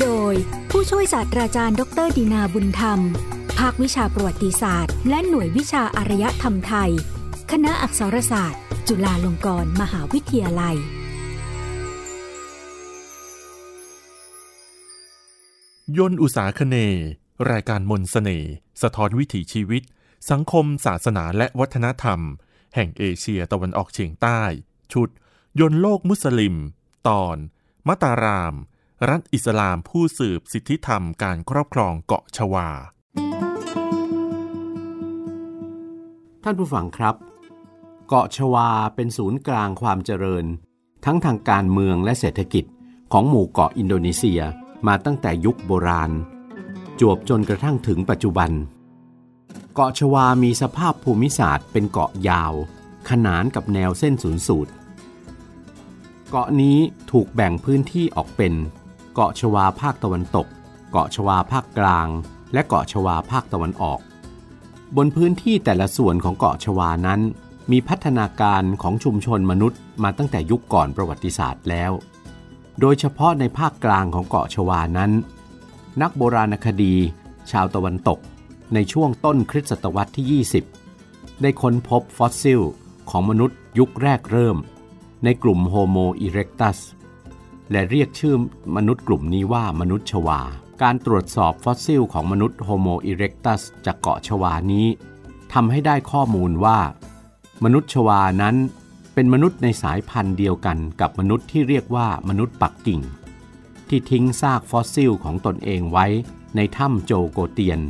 โดยผู้ช่วยศาสตราจารย์ ดรดีนาบุญธรรม ภาควิชาประวัติศาสตร์ และหน่วยวิชาอารยธรรมไทย คณะอักษรศาสตร์ จุฬาลงกรณ์มหาวิทยาลัย ยนอุตสาคเน รายการมนสเสน่ห์สะท้อนวิถีชีวิต สังคม ศาสนาและวัฒนธรรม แห่งเอเชียตะวันออกเฉียงใต้ ชุด ยนโลกมุสลิม ตอนมตาราม รัฐอิสลามผู้สืบสิทธิธรรมการครอบครองเกาะชวา ท่านผู้ฟังครับ เกาะชวาเป็นศูนย์กลางความเจริญ ทั้งทางการเมืองและเศรษฐกิจของหมู่เกาะอินโดนีเซียมาตั้งแต่ยุคโบราณ จวบจนกระทั่งถึงปัจจุบัน เกาะชวามีสภาพภูมิศาสตร์เป็นเกาะยาว ขนานกับแนวเส้นศูนย์สูตรเกาะนี้ถูกแบ่งพื้นที่ออกเป็น เกาะชวาภาคตะวันตก เกาะชวาภาคกลาง และเกาะชวาภาคตะวันออก บนพื้นที่แต่ละส่วนของเกาะชวานั้น มีพัฒนาการของชุมชนมนุษย์มาตั้งแต่ยุคก่อนประวัติศาสตร์แล้ว โดยเฉพาะในภาคกลางของเกาะชวานั้น นักโบราณคดี ชาวตะวันตก ในช่วงต้นคริสตศตวรรษที่ 20 ได้ค้นพบฟอสซิลของมนุษย์ยุคแรกเริ่ม ในกลุ่มโฮโมอิเร็กตัส และเรียกชื่อมนุษย์กลุ่มนี้ว่ามนุษย์ชวา การตรวจสอบฟอสซิลของมนุษย์โฮโมอิเร็กตัสจากเกาะชวานี้ทำให้ได้ข้อมูลว่า มนุษย์ชวานั้น เป็นมนุษย์ในสายพันธุ์เดียวกันกับมนุษย์ที่เรียกว่ามนุษย์ปักกิ่ง ที่ทิ้งซากฟอสซิลของตนเองไว้ในถ้ำโจวโข่วเตี้ยน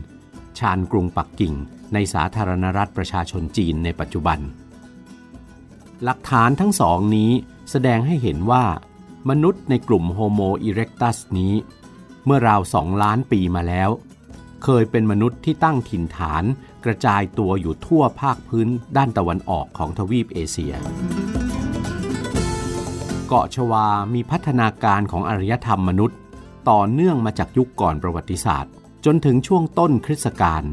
ชานกรุงปักกิ่ง ในสาธารณรัฐประชาชนจีนในปัจจุบัน หลักฐานทั้งสองนี้แสดงให้เห็นว่า มนุษย์ในกลุ่มโฮโมอิเร็กตัสนี้ เมื่อราวสองล้านปีมาแล้ว เคยเป็นมนุษย์ที่ตั้งถิ่นฐานกระจายตัวอยู่ทั่วภาคพื้นด้านตะวันออกของทวีปเอเชีย เกาะชวามีพัฒนาการของอารยธรรมมนุษย์ ต่อเนื่องมาจากยุคก่อนประวัติศาสตร์ จนถึงช่วงต้นคริสตกาล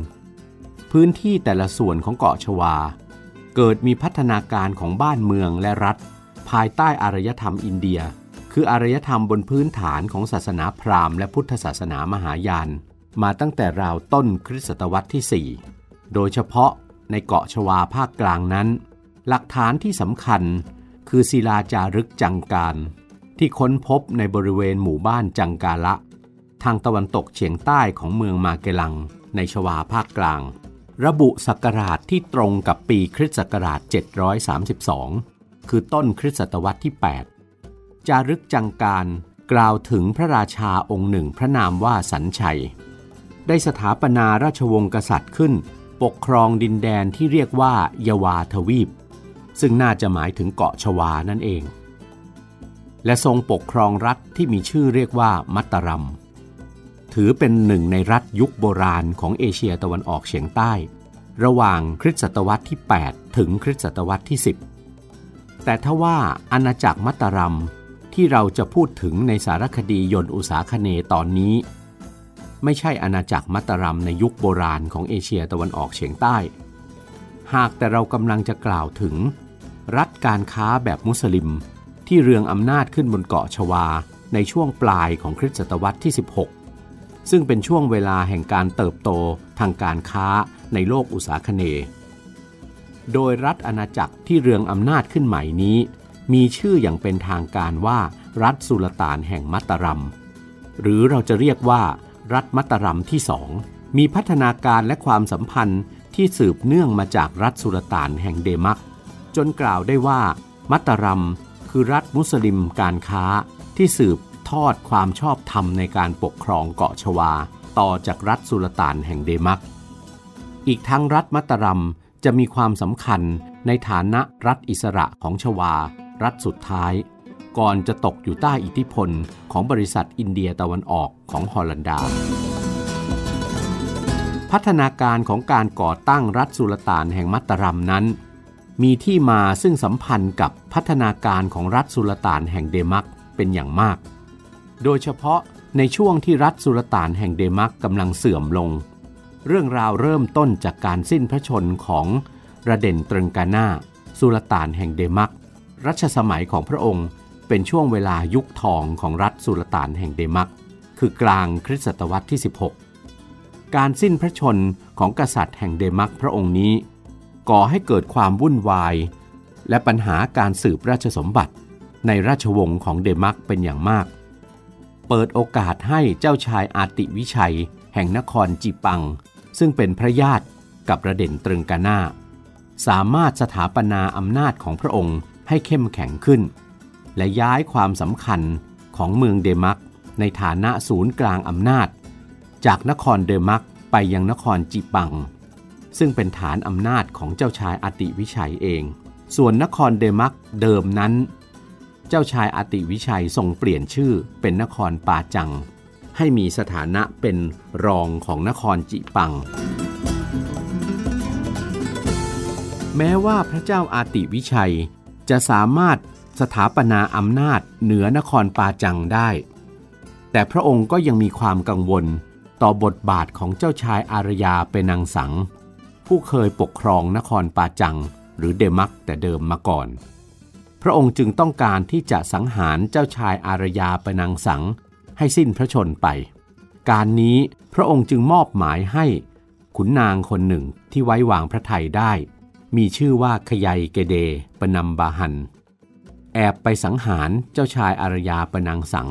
พื้นที่แต่ละส่วนของเกาะชวา เกิดมีพัฒนาการของบ้านเมืองและรัฐ ภายใต้อารยธรรมอินเดีย คืออารยธรรมบนพื้นฐานของศาสนาพราหมณ์และพุทธศาสนามหายาน มาตั้งแต่ราวต้นคริสตศตวรรษที่ 4 โดยเฉพาะในเกาะชวาภาคกลางนั้น หลักฐานที่สำคัญคือศิลาจารึกจังการ ที่ค้นพบในบริเวณหมู่บ้านจังกาละ ทางตะวันตกเฉียงใต้ของเมืองมาเกลัง ในชวาภาคกลาง ระบุศักราชที่ตรงกับปีคริสต์ศักราช 732 คือต้นคริสตศตวรรษที่ 8 จารึกจังการกล่าวถึงพระราชาองค์หนึ่งพระนามว่าสันชัย ได้สถาปนาราชวงศ์กษัตริย์ขึ้น ปกครองดินแดนที่เรียกว่ายวาทวีป ซึ่งน่าจะหมายถึงเกาะชวานั่นเอง และทรงปกครองรัฐที่มีชื่อเรียกว่ามัตตารัม ถือเป็นหนึ่งในรัฐยุคโบราณของเอเชียตะวันออกเฉียงใต้ ระหว่างคริสตศตวรรษที่ 8 ถึงคริสตศตวรรษที่ 10 แต่ถ้าว่าอาณาจักรมัตตารัม ที่เราจะพูดถึงในสารคดียนต์อุษาคเนตอนนี้ ไม่ใช่อาณาจักรมัตตารัมในยุคโบราณของเอเชียตะวันออกเฉียงใต้ หากแต่เรากำลังจะกล่าวถึง รัฐการค้าแบบมุสลิม ที่เรืองอำนาจขึ้นบนเกาะชวาในช่วงปลายของคริสตศตวรรษที่ 16 ซึ่งเป็นช่วงเวลาแห่งการเติบโตทางการค้าในโลกอุษาคเน โดยรัฐอาณาจักรที่เรืองอำนาจขึ้นใหม่นี้ มีชื่ออย่างเป็นทางการว่ารัฐสุลต่านแห่งมัตตารัม หรือเราจะเรียกว่า รัฐมัตตารัมที่สองมีพัฒนาการและความสัมพันธ์ที่สืบเนื่องมาจากรัฐสุลต่านแห่งเดมัก จนกล่าวได้ว่า มัตตารัมคือรัฐมุสลิมการค้าที่สืบทอดความชอบธรรมในการปกครองเกาะชวา ต่อจากรัฐสุลต่านแห่งเดมัก อีกทั้งรัฐมัตตารัมจะมีความสำคัญในฐานะรัฐอิสระของชวา รัฐสุดท้าย ก่อนจะตกอยู่ใต้อิทธิพลของบริษัทอินเดียตะวันออกของฮอลันดา พัฒนาการของการก่อตั้งรัฐสุลต่านแห่งมัตตารัมนั้น มีที่มาซึ่งสัมพันธ์กับพัฒนาการของรัฐสุลต่านแห่งเดมักเป็นอย่างมาก โดยเฉพาะในช่วงที่รัฐสุลต่านแห่งเดมักกำลังเสื่อมลง เรื่องราวเริ่มต้นจากการสิ้นพระชนของระเด่นตรึงกาน่าสุลต่านแห่งเดมัก รัชสมัยของพระองค์เป็นช่วงเวลายุคทองของรัฐสุลต่านแห่งเดมัก คือกลางคริสตศตวรรษที่ 16 การสิ้นพระชนของกษัตริย์แห่งเดมักพระองค์นี้ ก่อให้เกิดความวุ่นวาย และปัญหาการสืบราชสมบัติในราชวงศ์ของเดมักเป็นอย่างมาก เปิดโอกาสให้เจ้าชายอาติวิชัย แห่งนครจิปัง ซึ่งเป็นพระญาติกับระเด่นตรึงกาหน้า สามารถสถาปนาอำนาจของพระองค์ ให้เข้มแข็งขึ้น และย้ายความสำคัญของเมืองเดมักในฐานะศูนย์กลางอำนาจ จากนครเดมักไปยังนครจิปัง ซึ่งเป็นฐานอำนาจของเจ้าชายอติวิชัยเอง ส่วนนครเดมักเดิมนั้น เจ้าชายอติวิชัยทรงเปลี่ยนชื่อเป็นนครปาจัง ให้มีสถานะเป็นรองของนครจิปัง แม้ว่าพระเจ้าอาติวิชัย จะสามารถสถาปนาอำนาจเหนือนครปาจังได้ แต่พระองค์ก็ยังมีความกังวลต่อบทบาทของเจ้าชายอารยาเป็นนางสัง ผู้เคยปกครองนครปาจังหรือเดมักแต่เดิมมาก่อน พระองค์จึงต้องการที่จะสังหารเจ้าชายอารยาเป็นนางสังให้สิ้นพระชนไป การนี้พระองค์จึงมอบหมายให้ขุนนางคนหนึ่งที่ไว้วางพระทัยได้ มีชื่อว่าขยัยเกเดปนัมบาหัน แอบไปสังหารเจ้าชายอารยาปนางสัง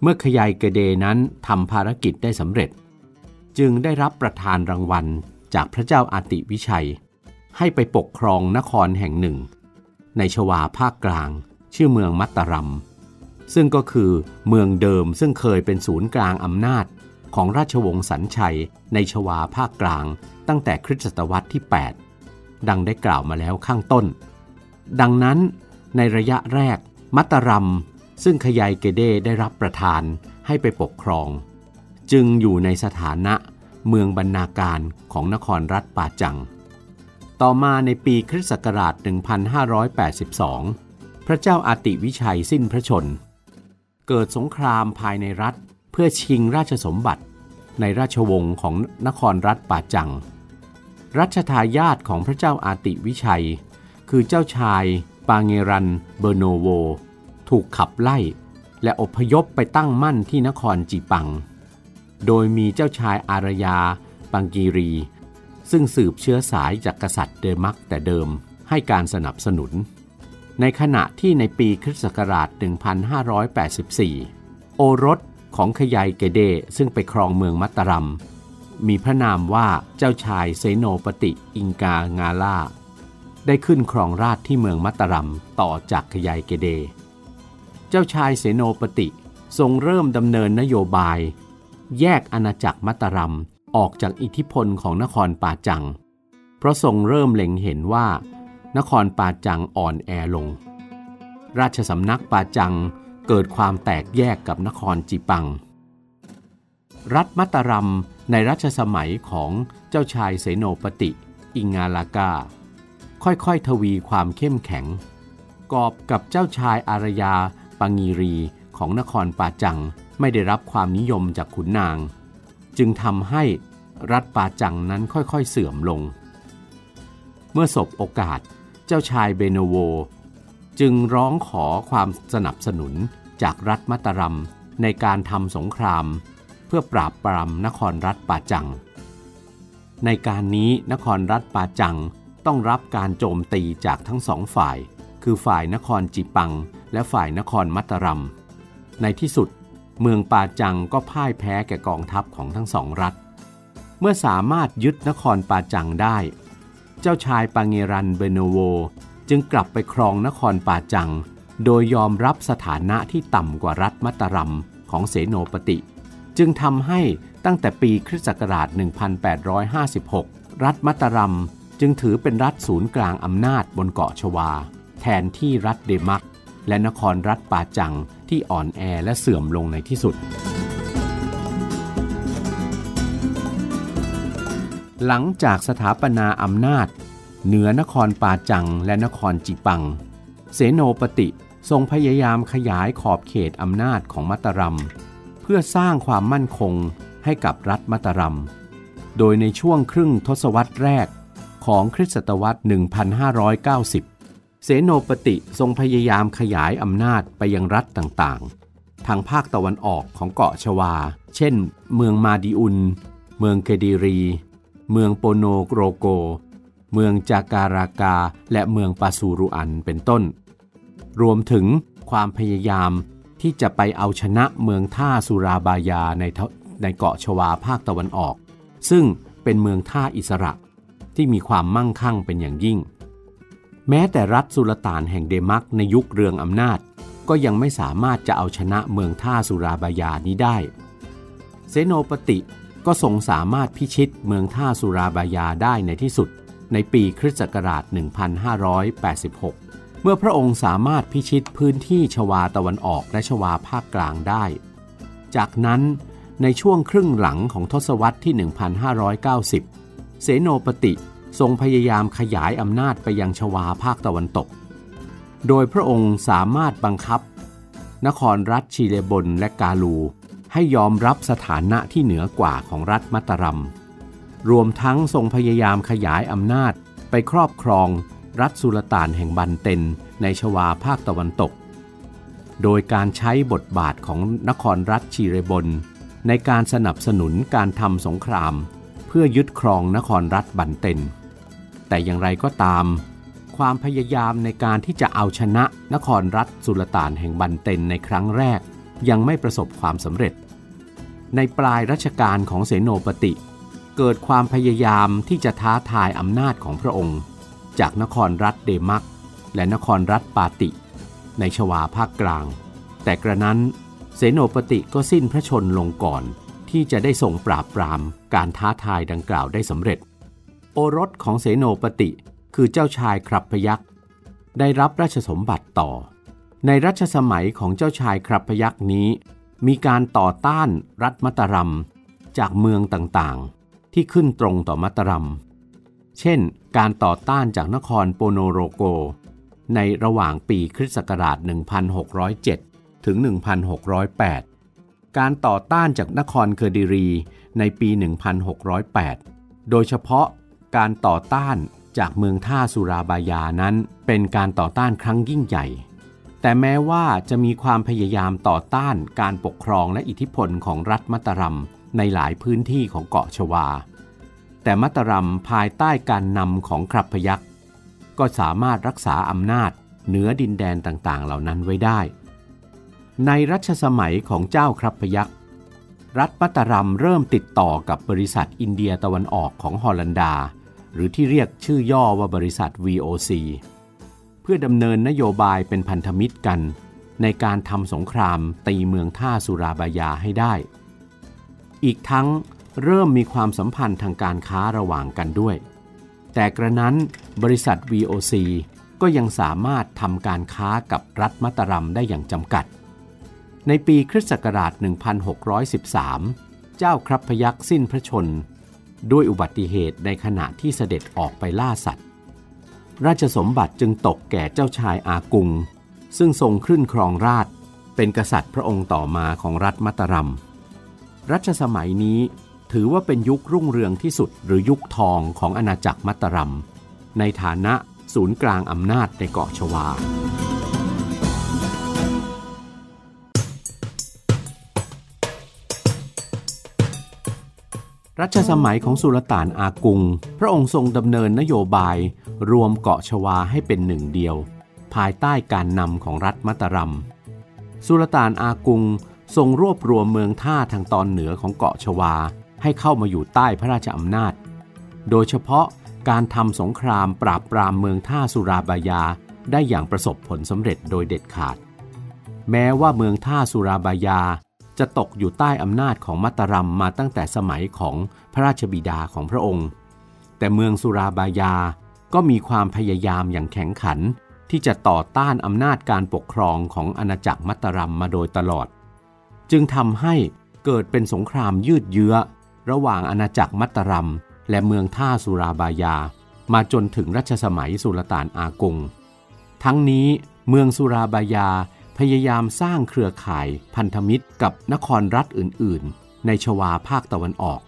เมื่อขยายเกเดนั้นทำภารกิจได้สำเร็จ จึงได้รับประทานรางวัลจากพระเจ้าอาติวิชัย ให้ไปปกครองนครแห่งหนึ่ง ในชวาภาคกลาง ชื่อเมืองมัตตารัม ซึ่งก็คือเมืองเดิมซึ่งเคยเป็นศูนย์กลางอำนาจของราชวงศ์สันชัยในชวาภาคกลางตั้งแต่คริสตศตวรรษที่ 8 ดังได้กล่าวมาแล้วข้างต้น ดังนั้นในระยะแรก มัตตารัม ซึ่งขยายเกเดได้รับประทานให้ไปปกครอง จึงอยู่ในสถานะเมืองบรรณาการของนครรัฐป่าจัง ต่อมาในปีคริสต์ศักราช 1582 พระเจ้าอาติวิชัยสิ้นพระชน เกิดสงครามภายในรัฐเพื่อชิงราชสมบัติในราชวงศ์ของนครรัฐป่าจัง รัชทายาทของพระเจ้าอาติวิชัย คือเจ้าชายปาเงรันเบอร์โนโว ถูกขับไล่ และอพยพไปตั้งมั่นที่นครจีปัง โดยมีเจ้าชายอารยาปังกีรี ซึ่งสืบเชื้อสายจากกษัตริย์เดมักแต่เดิมให้การสนับสนุน ในขณะที่ในปีคริสต์ศักราช 1584 โอรสของขยายเกเดซึ่งไปครองเมืองมัตตารัม มีพระนามว่าเจ้าชายเซโนปติอิงกางาลาได้ขึ้นครองราชที่เมืองมัตตารัมต่อจากขยายเกเด เจ้าชายเสโนปติทรงเริ่มดำเนินนโยบาย แยกอาณาจักรมัตตารัมออกจากอิทธิพลของนครป่าจัง เพราะทรงเริ่มเล็งเห็นว่า นครป่าจังอ่อนแอลง ราชสำนักป่าจังเกิดความแตกแยกกับนครจิปัง รัฐมัตตารัมในรัชสมัยของเจ้าชายเสโนปติ อิงาลากา ค่อยๆทวีความเข้มแข็ง กอบกับเจ้าชายอารยาปังีรีของนครปาจังไม่ได้รับความนิยมจากขุนนาง จึงทำให้รัฐปาจังนั้นค่อยๆเสื่อมลง เมื่อสบโอกาสเจ้าชายเบโนโว จึงร้องขอความสนับสนุนจากรัฐมัตตารัมในการทำสงคราม พื่อปราบปรามนครรัฐปาจัง ในการนี้นครรัฐปาจังต้องรับการโจมตีจากทั้งสองฝ่าย คือฝ่ายนครจิปัง และฝ่ายนครมัตตารัม ในที่สุด เมืองปาจังก็พ่ายแพ้แก่กองทัพของทั้งสองรัฐ เมื่อสามารถยึดนครปาจังได้ เจ้าชายปาเงรันเบโนโว จึงกลับไปครองนครปาจัง โดยยอมรับสถานะที่ต่ำกว่ารัฐมัตตารัมของเสโนปติ จึงทำให้ตั้งแต่ปีคริสต์ศักราช 1856 รัฐมัตตารัมจึงถือเป็นรัฐศูนย์กลางอำนาจบนเกาะชวา แทนที่รัฐเดมัก และนครรัฐปาจังที่อ่อนแอและเสื่อมลงในที่สุด หลังจากสถาปนาอำนาจ เหนือนครปาจังและนครจิปัง เสโนปติทรงพยายามขยายขอบเขตอำนาจของมัตตารัม เพื่อสร้างความมั่นคงให้กับรัฐมัตตารัม โดยในช่วงครึ่งทศวรรษแรกของคริสตศตวรรษ 1590 เสโนปติทรงพยายามขยายอำนาจไปยังรัฐต่างๆ ทางภาคตะวันออกของเกาะชวา เช่น เมืองมาดิอุน เมืองเกดีรี เมืองโปโนโกรโก เมืองจาการากา และเมืองปาซูรุอันเป็นต้น รวมถึงความพยายาม ที่จะไปเอาชนะเมืองท่าสุราบายาในในเกาะชวาภาคตะวันออก ซึ่งเป็นเมืองท่าอิสระที่มีความมั่งคั่งเป็นอย่างยิ่ง แม้แต่รัฐสุลต่านแห่งเดมักในยุคเรืองอำนาจ ก็ยังไม่สามารถจะเอาชนะเมืองท่าสุราบายานี้ได้ เซโนปติก็ทรงสามารถพิชิตเมืองท่าสุราบายาได้ในที่สุด ในปีคริสต์ศักราช 1586 เมื่อพระองค์สามารถพิชิตพื้นที่ชวาตะวันออกและชวาภาคกลางได้ จากนั้นในช่วงครึ่งหลังของทศวรรษที่ 1590 เสโนปติทรงพยายามขยายอำนาจไปยังชวาภาคตะวันตก โดยพระองค์สามารถบังคับ นครรัฐชีเลบนและกาลู ให้ยอมรับสถานะที่เหนือกว่าของรัฐมัตตารัม รวมทั้งทรงพยายามขยายอำนาจไปครอบครอง รัฐสุลต่านแห่งบันเตนในชวาภาคตะวันตก โดยการใช้บทบาทของนครรัฐชีเรบน ในการสนับสนุนการทำสงคราม เพื่อยึดครองนครรัฐบันเตน แต่อย่างไรก็ตาม ความพยายามในการที่จะเอาชนะนครรัฐสุลต่านแห่งบันเตนในครั้งแรก ยังไม่ประสบความสำเร็จ ในปลายรัชกาลของเสโนปติ เกิดความพยายามที่จะท้าทายอำนาจของพระองค์ จากนครรัฐเดมัก และนครรัฐปาติ ในชวาภาคกลาง แต่กระนั้นเสโนปติก็สิ้นพระชนลงก่อนที่จะได้ส่งปราบปรามการท้าทายดังกล่าวได้สำเร็จ โอรสของเสโนปติคือเจ้าชายครับพยักษ์ได้รับราชสมบัติต่อ ในรัชสมัยของเจ้าชายครับพยักษ์นี้ มีการต่อต้านรัฐมัตตารัมจากเมืองต่างๆ ที่ขึ้นตรงต่อมัตตารัม เช่น การต่อต้านจากนครโปโนโรโก ในระหว่างปีคริสต์ศักราช 1607 ถึง 1608 การต่อต้านจากนครเคอร์ดิรีในปี 1608 โดยเฉพาะการต่อต้านจากเมืองท่าสุราบายานั้นเป็นการต่อต้านครั้งยิ่งใหญ่ แต่แม้ว่าจะมีความพยายามต่อต้านการปกครองและอิทธิพลของรัฐมะตะรามในหลายพื้นที่ของเกาะชวา แต่มะตะรามภายใต้การนำของครัพพยักษ์ก็สามารถรักษาอำนาจเหนือดินแดนต่างๆ เหล่านั้นไว้ได้ ในรัชสมัยของเจ้าครับพยักษ์รัฐปัตรัมเริ่มติดต่อกับบริษัทอินเดียตะวันออกของฮอลันดา หรือที่เรียกชื่อย่อว่าบริษัท VOC เพื่อดำเนินนโยบายเป็นพันธมิตรกัน ในการทำสงครามตีเมืองท่าสุราบายาให้ได้ อีกทั้ง เริ่มมีความสัมพันธ์ทางการค้าระหว่างกันด้วย แต่กระนั้นบริษัท VOC ก็ยังสามารถทำการค้ากับรัฐมัตรัมได้อย่างจำกัด ในปีคริสต์ศักราช 1613 เจ้าครับพยักสิ้นพระชน ด้วยอุบัติเหตุในขณะที่เสด็จออกไปล่าสัตว์ ราชสมบัติจึงตกแก่เจ้าชายอากุง ซึ่งทรงขึ้นครองราชเป็นกษัตริย์พระองค์ต่อมาของรัฐมัตตรัมรัชสมัยนี้ ถือว่าเป็นยุครุ่งเรืองที่สุดหรือยุคทองของอาณาจักรมัตตรัม ในฐานะศูนย์กลางอำนาจในเกาะชวา รัชสมัยของสุลต่านอากุง พระองค์ทรงดำเนินนโยบาย รวมเกาะชวาให้เป็นหนึ่งเดียว ภายใต้การนำของรัฐมัตตารัม สุลต่านอากุงทรงรวบรวมเมืองท่าทางตอนเหนือของเกาะชวา ให้เข้ามาอยู่ใต้พระราชอำนาจ โดยเฉพาะการทำสงครามปราบปรามเมืองท่าสุราบายาได้อย่างประสบผลสำเร็จโดยเด็ดขาด แม้ว่าเมืองท่าสุราบายาจะตกอยู่ใต้อำนาจของมัตตารัมมาตั้งแต่สมัยของพระราชบิดาของพระองค์ แต่เมืองสุราบายาก็มีความพยายามอย่างแข็งขัน ที่จะต่อต้านอำนาจการปกครองของอาณาจักรมัตตารัมมาโดยตลอด จึงทำให้เกิดเป็นสงครามยืดเยื้อ ระหว่างอาณาจักรมัตตารัม และเมืองท่าสุราบายา มาจนถึงรัชสมัยสุลต่านอากง ทั้งนี้เมืองสุราบายาพยายามสร้างเครือข่ายพันธมิตรกับนครรัฐอื่น ๆ ในชวาภาคตะวันออก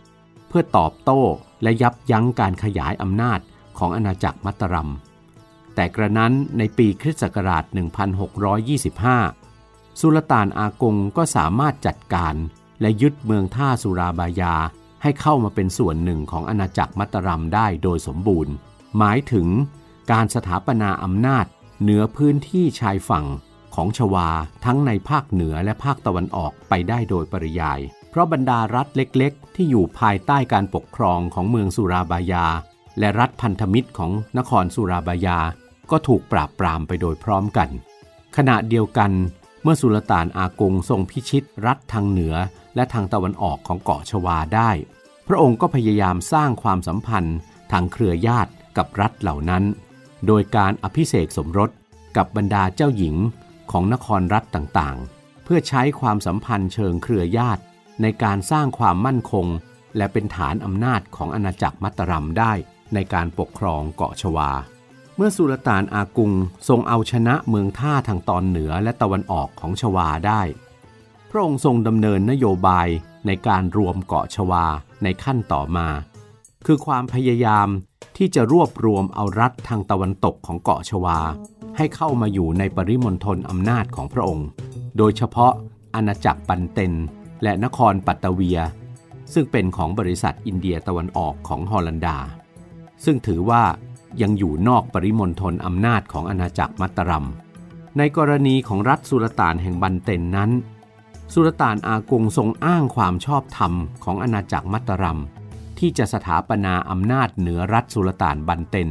เพื่อตอบโต้และยับยั้งการขยายอำนาจของอาณาจักรมัตตรัม แต่กระนั้นในปีคริสต์ศักราช 1625 สุลต่านอากงก็สามารถจัดการและยึดเมืองท่าสุราบายา ให้เข้ามาเป็นส่วนหนึ่งของอาณาจักรมัตตรัมได้โดยสมบูรณ์ หมายถึงการสถาปนาอำนาจเหนือพื้นที่ชายฝั่งของชวาทั้งในภาคเหนือและภาคตะวันออกไปได้โดยปริยาย เพราะบรรดารัฐเล็กๆ ที่อยู่ภายใต้การปกครองของเมืองสุราบายา และรัฐพันธมิตรของนครสุราบายา ก็ถูกปราบปรามไปโดยพร้อมกัน ขณะเดียวกัน เมื่อสุลต่านอากงทรงพิชิตรัฐทางเหนือและทางตะวันออกของเกาะชวาได้ พระองค์ก็พยายามสร้างความสัมพันธ์ทางเครือญาติกับรัฐเหล่านั้น โดยการอภิเษกสมรสกับบรรดาเจ้าหญิงของนครรัฐต่างๆ เพื่อใช้ความสัมพันธ์เชิงเครือญาติ ในการสร้างความมั่นคง และเป็นฐานอำนาจของอาณาจักรมัตตรัมได้ในการปกครองเกาะชวา เมื่อสุลต่านอากุงทรงเอาชนะเมืองท่าทางตอนเหนือและตะวันออกของชวาได้ พระองค์ทรงดำเนินนโยบายในการรวมเกาะชวา ในขั้นต่อมา คือความพยายามที่จะรวบรวมเอารัฐทางตะวันตกของเกาะชวา ให้เข้ามาอยู่ในปริมณฑลอำนาจของพระองค์ โดยเฉพาะอาณาจักรปันเตนและนครปัตตเวีย ซึ่งเป็นของบริษัทอินเดียตะวันออกของฮอลันดา ซึ่งถือว่ายังอยู่นอกปริมณฑลอำนาจของอาณาจักรมัตตรัม ในกรณีของรัฐสุลต่านแห่งบันเตนนั้น สุลต่านอากงทรงอ้างความชอบธรรมของอาณาจักรมัตตรัมที่จะสถาปนาอำนาจเหนือรัฐสุลต่านบันเตน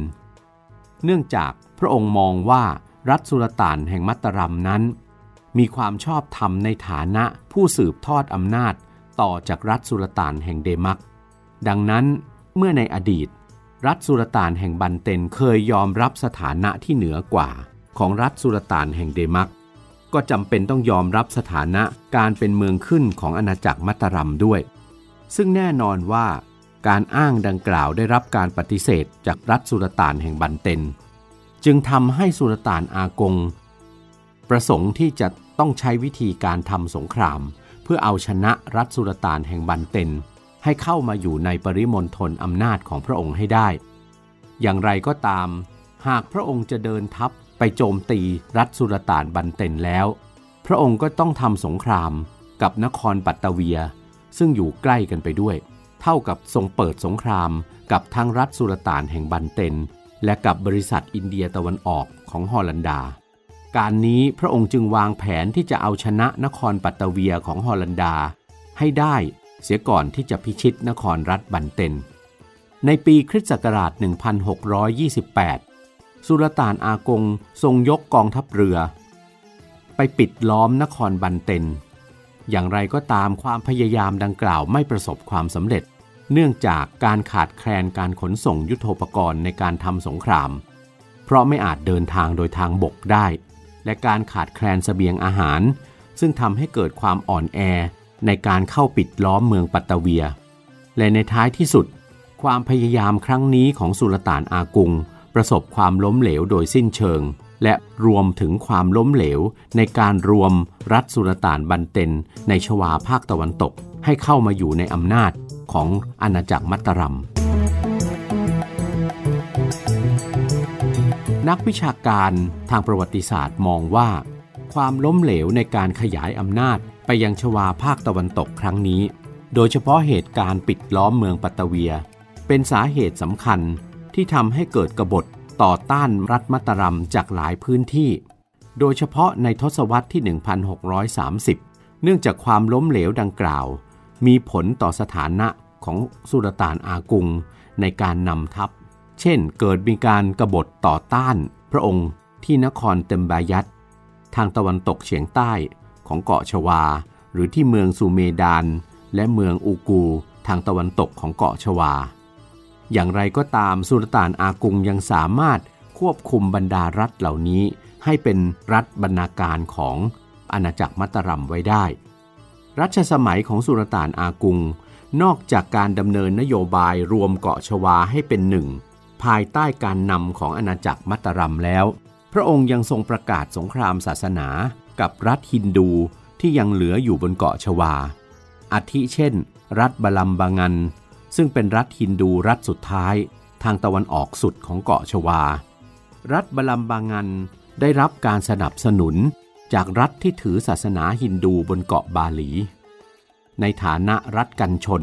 เนื่องจากพระองค์มองว่ารัฐสุลต่านแห่งมัตตรัมนั้น มีความชอบธรรมในฐานะผู้สืบทอดอำนาจต่อจากรัฐสุลต่านแห่งเดมัก ดังนั้นเมื่อในอดีต รัฐสุลต่านแห่งบันเตนเคยยอมรับสถานะที่เหนือกว่าของรัฐสุลต่านแห่งเดมัก ก็จำเป็นต้องยอมรับสถานะการเป็นเมืองขึ้นของอาณาจักรมัตตรัมด้วย ซึ่งแน่นอนว่า การอ้างดังกล่าวได้รับการปฏิเสธจากรัฐสุลต่านแห่งบันเตนจึงทำให้สุลต่านอากง ประสงค์ที่จะต้องใช้วิธีการทำสงคราม เพื่อเอาชนะรัฐสุลต่านแห่งบันเตนให้เข้ามาอยู่ในปริมณฑลอำนาจของพระองค์ให้ได้ อย่างไรก็ตาม หากพระองค์จะเดินทัพ ไปโจมตีรัฐสุลต่านบันเตนแล้ว พระองค์ก็ต้องทำสงครามกับนครปัตตเวีย ซึ่งอยู่ใกล้กันไปด้วย เท่ากับทรงเปิดสงครามกับทั้งรัฐสุลต่านแห่งบันเตนและกับบริษัทอินเดียตะวันออกของฮอลันดา การนี้พระองค์จึงวางแผนที่จะเอาชนะนครปัตตเวียของฮอลันดา ให้ได้เสียก่อนที่จะพิชิตนครรัฐบันเตนในปีคริสต์ศักราช 1628 สุลต่านอากงทรงยกกองทัพเรือ ไปปิดล้อมนครบันเตนอย่างไรก็ตามความพยายามดังกล่าวไม่ประสบความสำเร็จ เนื่องจากการขาดแคลนการขนส่งยุทโธปกรณ์ในการทำสงคราม เพราะไม่อาจเดินทางโดยทางบกได้ และการขาดแคลนสเสบียงอาหาร ซึ่งทำให้เกิดความอ่อนแอในการเข้าปิดล้อมเมืองปัตตเวีย และในท้ายที่สุด ความพยายามครั้งนี้ของสุลต่านอากุง ประสบความล้มเหลวโดยสิ้นเชิง และรวมถึงความล้มเหลว ในการรวมรัฐสุลต่านบันเตนในชวาภาคตะวันตก ให้เข้ามาอยู่ในอำนาจของอาณาจักรมัตตรัมนักวิชาการทางประวัติศาสตร์มองว่า ความล้มเหลวในการขยายอำนาจไปยังชวาภาคตะวันตกครั้งนี้ โดยเฉพาะเหตุการณ์ปิดล้อมเมืองปัตตเวีย เป็นสาเหตุสำคัญ ที่ทำให้เกิดกบฏต่อต้านรัฐมัตตรัมจากหลายพื้นที่ โดยเฉพาะในทศวรรษที่ 1630 เนื่องจากความล้มเหลวดังกล่าว มีผลต่อสถานะของสุลต่านอากุงในการนำทัพ เช่นเกิดมีการกรบฏต่อต้านพระองค์ที่นครเตมบายัตทางตะวันตกเฉียงใต้ของเกาะชวา หรือที่เมืองซูเมดาน และเมืองอูกู ทางตะวันตกของเกาะชวา อย่างไรก็ตามสุลต่านอากุงยังสามารถควบคุมบรรดารัฐเหล่านี้ ให้เป็นรัฐบรรณาการของอาณาจักรมัตตรัมไว้ได้ รัชสมัยของสุลต่านอากุง นอกจากการดำเนินนโยบายรวมเกาะชวาให้เป็นหนึ่ง ภายใต้การนำของอาณาจักรมัตตรัมแล้ว พระองค์ยังทรงประกาศสงครามศาสนา กับรัฐฮินดูที่ยังเหลืออยู่บนเกาะชวาอาทิเช่น รัฐบาลัมบางัน ซึ่งเป็นรัฐฮินดูรัฐสุดท้ายทางตะวันออกสุดของเกาะชวา รัฐบลัมบางันได้รับการสนับสนุนจากรัฐที่ถือศาสนาฮินดูบนเกาะบาหลี ในฐานะรัฐกันชน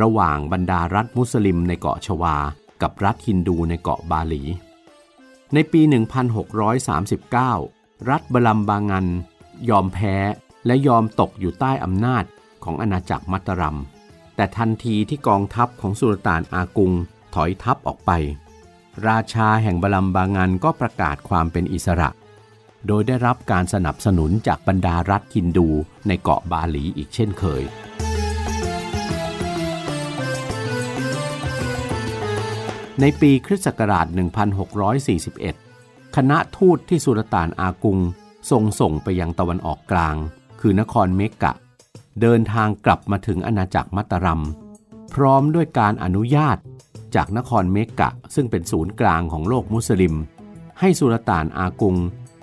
ระหว่างบรรดารัฐมุสลิมในเกาะชวา กับรัฐฮินดูในเกาะบาหลี ในปี 1639 รัฐบลัมบางันยอมแพ้และยอมตกอยู่ใต้อำนาจของอาณาจักรมัตตรัม แต่ทันทีที่กองทัพของสุลต่านอากุงถอยทัพออกไป ราชาแห่งบลัมบางันก็ประกาศความเป็นอิสระ โดยได้รับการสนับสนุนจากบรรดารัฐฮินดูในเกาะบาหลีอีกเช่นเคย ในปีคริสต์ศักราช 1641 คณะทูตที่สุลต่านอากุงทรงส่งไปยังตะวันออกกลาง คือนครเมกะ เดินทางกลับมาถึงอาณาจักรมัตตารัม พร้อมด้วยการอนุญาตจากนครเมกะซึ่งเป็นศูนย์กลางของโลกมุสลิม ให้สุลต่านอากุง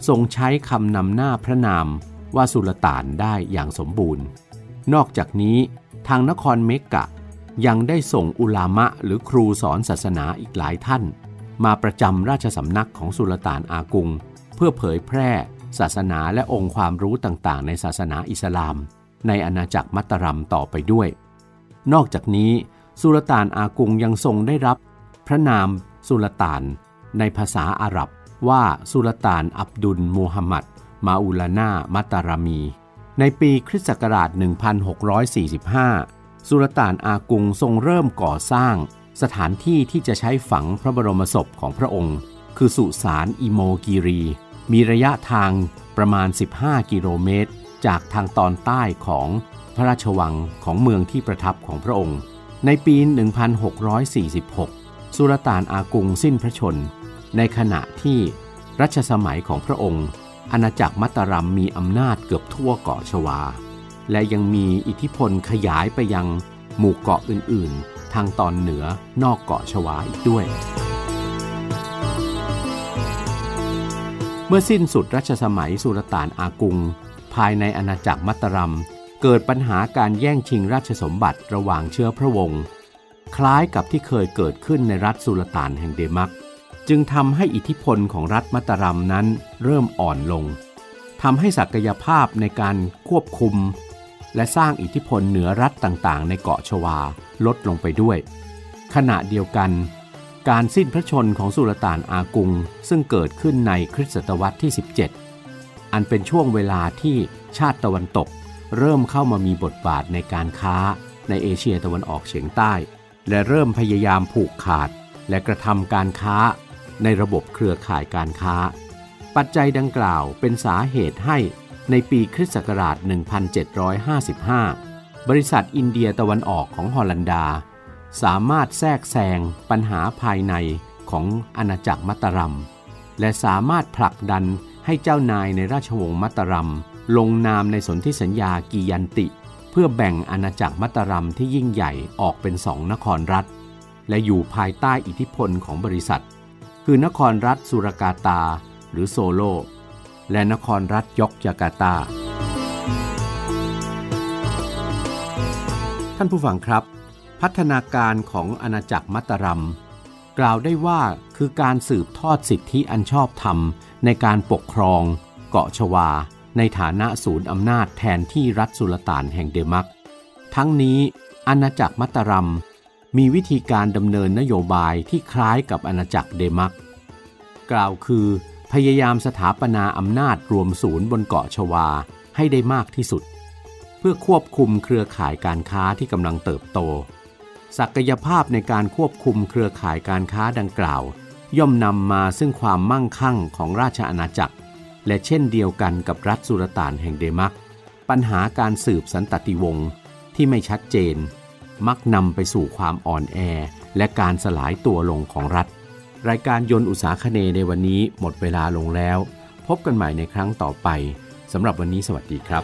ทรงใช้คำนำหน้าพระนามว่าสุลต่านได้อย่างสมบูรณ์ นอกจากนี้ทางนครเมกะยังได้ส่งอุลามะหรือครูสอนศาสนาอีกหลายท่าน มาประจำราชสำนักของสุลต่านอากุง เพื่อเผยแพร่ศาสนาและองค์ความรู้ต่างๆ ในศาสนาอิสลาม ในอาณาจักรมัตตารัมต่อไปด้วย นอกจากนี้ สุลต่านอากุงยังทรงได้รับ พระนามสุลต่าน ในภาษาอาหรับว่าสุลต่านอับดุลมูฮัมหมัด มาอุลานามัตตารามี ในปีคริสต์ศักราช 1645 สุลต่านอากุงทรงเริ่มก่อสร้าง สถานที่ที่จะใช้ฝังพระบรมศพของพระองค์ คือสุสานอิโมกีรี มีระยะทางประมาณ 15 กิโลเมตร จากทางตอนใต้ของพระราชวังของเมืองที่ประทับของพระองค์ ในปี 1646 สุลต่านอากุงสิ้นพระชน ในขณะที่รัชสมัยของพระองค์ อาณาจักรมัตตารัมมีอำนาจเกือบทั่วเกาะชวา และยังมีอิทธิพลขยายไปยังหมู่เกาะอื่น ๆ ทางตอนเหนือนอกเกาะชวาอีกด้วย เมื่อสิ้นสุดรัชสมัยสุลต่านอากุง ภายในอาณาจักรมัตตารัมเกิดปัญหาการแย่งชิงราชสมบัติระหว่างเชื้อพระวงศ์คล้ายกับที่เคยเกิดขึ้นในรัฐสุลต่านแห่งเดมัก จึงทำให้อิทธิพลของรัฐมัตตารัมนั้นเริ่มอ่อนลงทำให้ศักยภาพในการควบคุม และสร้างอิทธิพลเหนือรัฐต่างๆ ในเกาะชวาลดลงไปด้วย ขณะเดียวกัน การสิ้นพระชนของสุลต่านอากุง ซึ่งเกิดขึ้นในคริสตศตวรรษที่ 17 อันเป็นช่วงเวลาที่ชาติตะวันตก เริ่มเข้ามามีบทบาทในการค้าในเอเชียตะวันออกเฉียงใต้ และเริ่มพยายามผูกขาด และกระทำการค้า ในระบบเครือข่ายการค้า ปัจจัยดังกล่าวเป็นสาเหตุให้ในปีคริสต์ศักราช 1755 บริษัทอินเดียตะวันออกของฮอลันดา สามารถแทรกแซงปัญหาภายในของอาณาจักรมัตตารัม และสามารถผลักดัน ให้เจ้านายในราชวงศ์มัตตารัมลงนามในสนธิสัญญากียันติ เพื่อแบ่งอาณาจักรมัตตารัมที่ยิ่งใหญ่ออกเป็นสองนครรัฐ และอยู่ภายใต้อิทธิพลของบริษัท คือนครรัฐสุรากาตา หรือโซโล และนครรัฐยกจาการ์ตา ท่านผู้ฟังครับ พัฒนาการของอาณาจักรมัตตารัม กล่าวได้ว่าคือการสืบทอดสิทธิอันชอบธรรม ในการปกครอง เกาะชวา ในฐานะศูนย์อำนาจแทนที่รัฐสุลต่านแห่งเดมัก ทั้งนี้อาณาจักรมัตตารัมมีวิธีการดำเนินนโยบายที่คล้ายกับอาณาจักรเดมัก กล่าวคือพยายามสถาปนาอำนาจรวมศูนย์บนเกาะชวาให้ได้มากที่สุด เพื่อควบคุมเครือข่ายการค้าที่กำลังเติบโต ศักยภาพในการควบคุมเครือข่ายการค้าดังกล่าว ย่อมนำมาซึ่งความมั่งคั่งของราชอาณาจักร และเช่นเดียวกันกับรัฐสุลต่านแห่งเดมัก ปัญหาการสืบสันตติวงศ์ที่ไม่ชัดเจน มักนำไปสู่ความอ่อนแอ และการสลายตัวลงของรัฐ รายการยนต์อุตสาคเนในวันนี้หมดเวลาลงแล้ว พบกันใหม่ในครั้งต่อไปสำหรับวันนี้สวัสดีครับ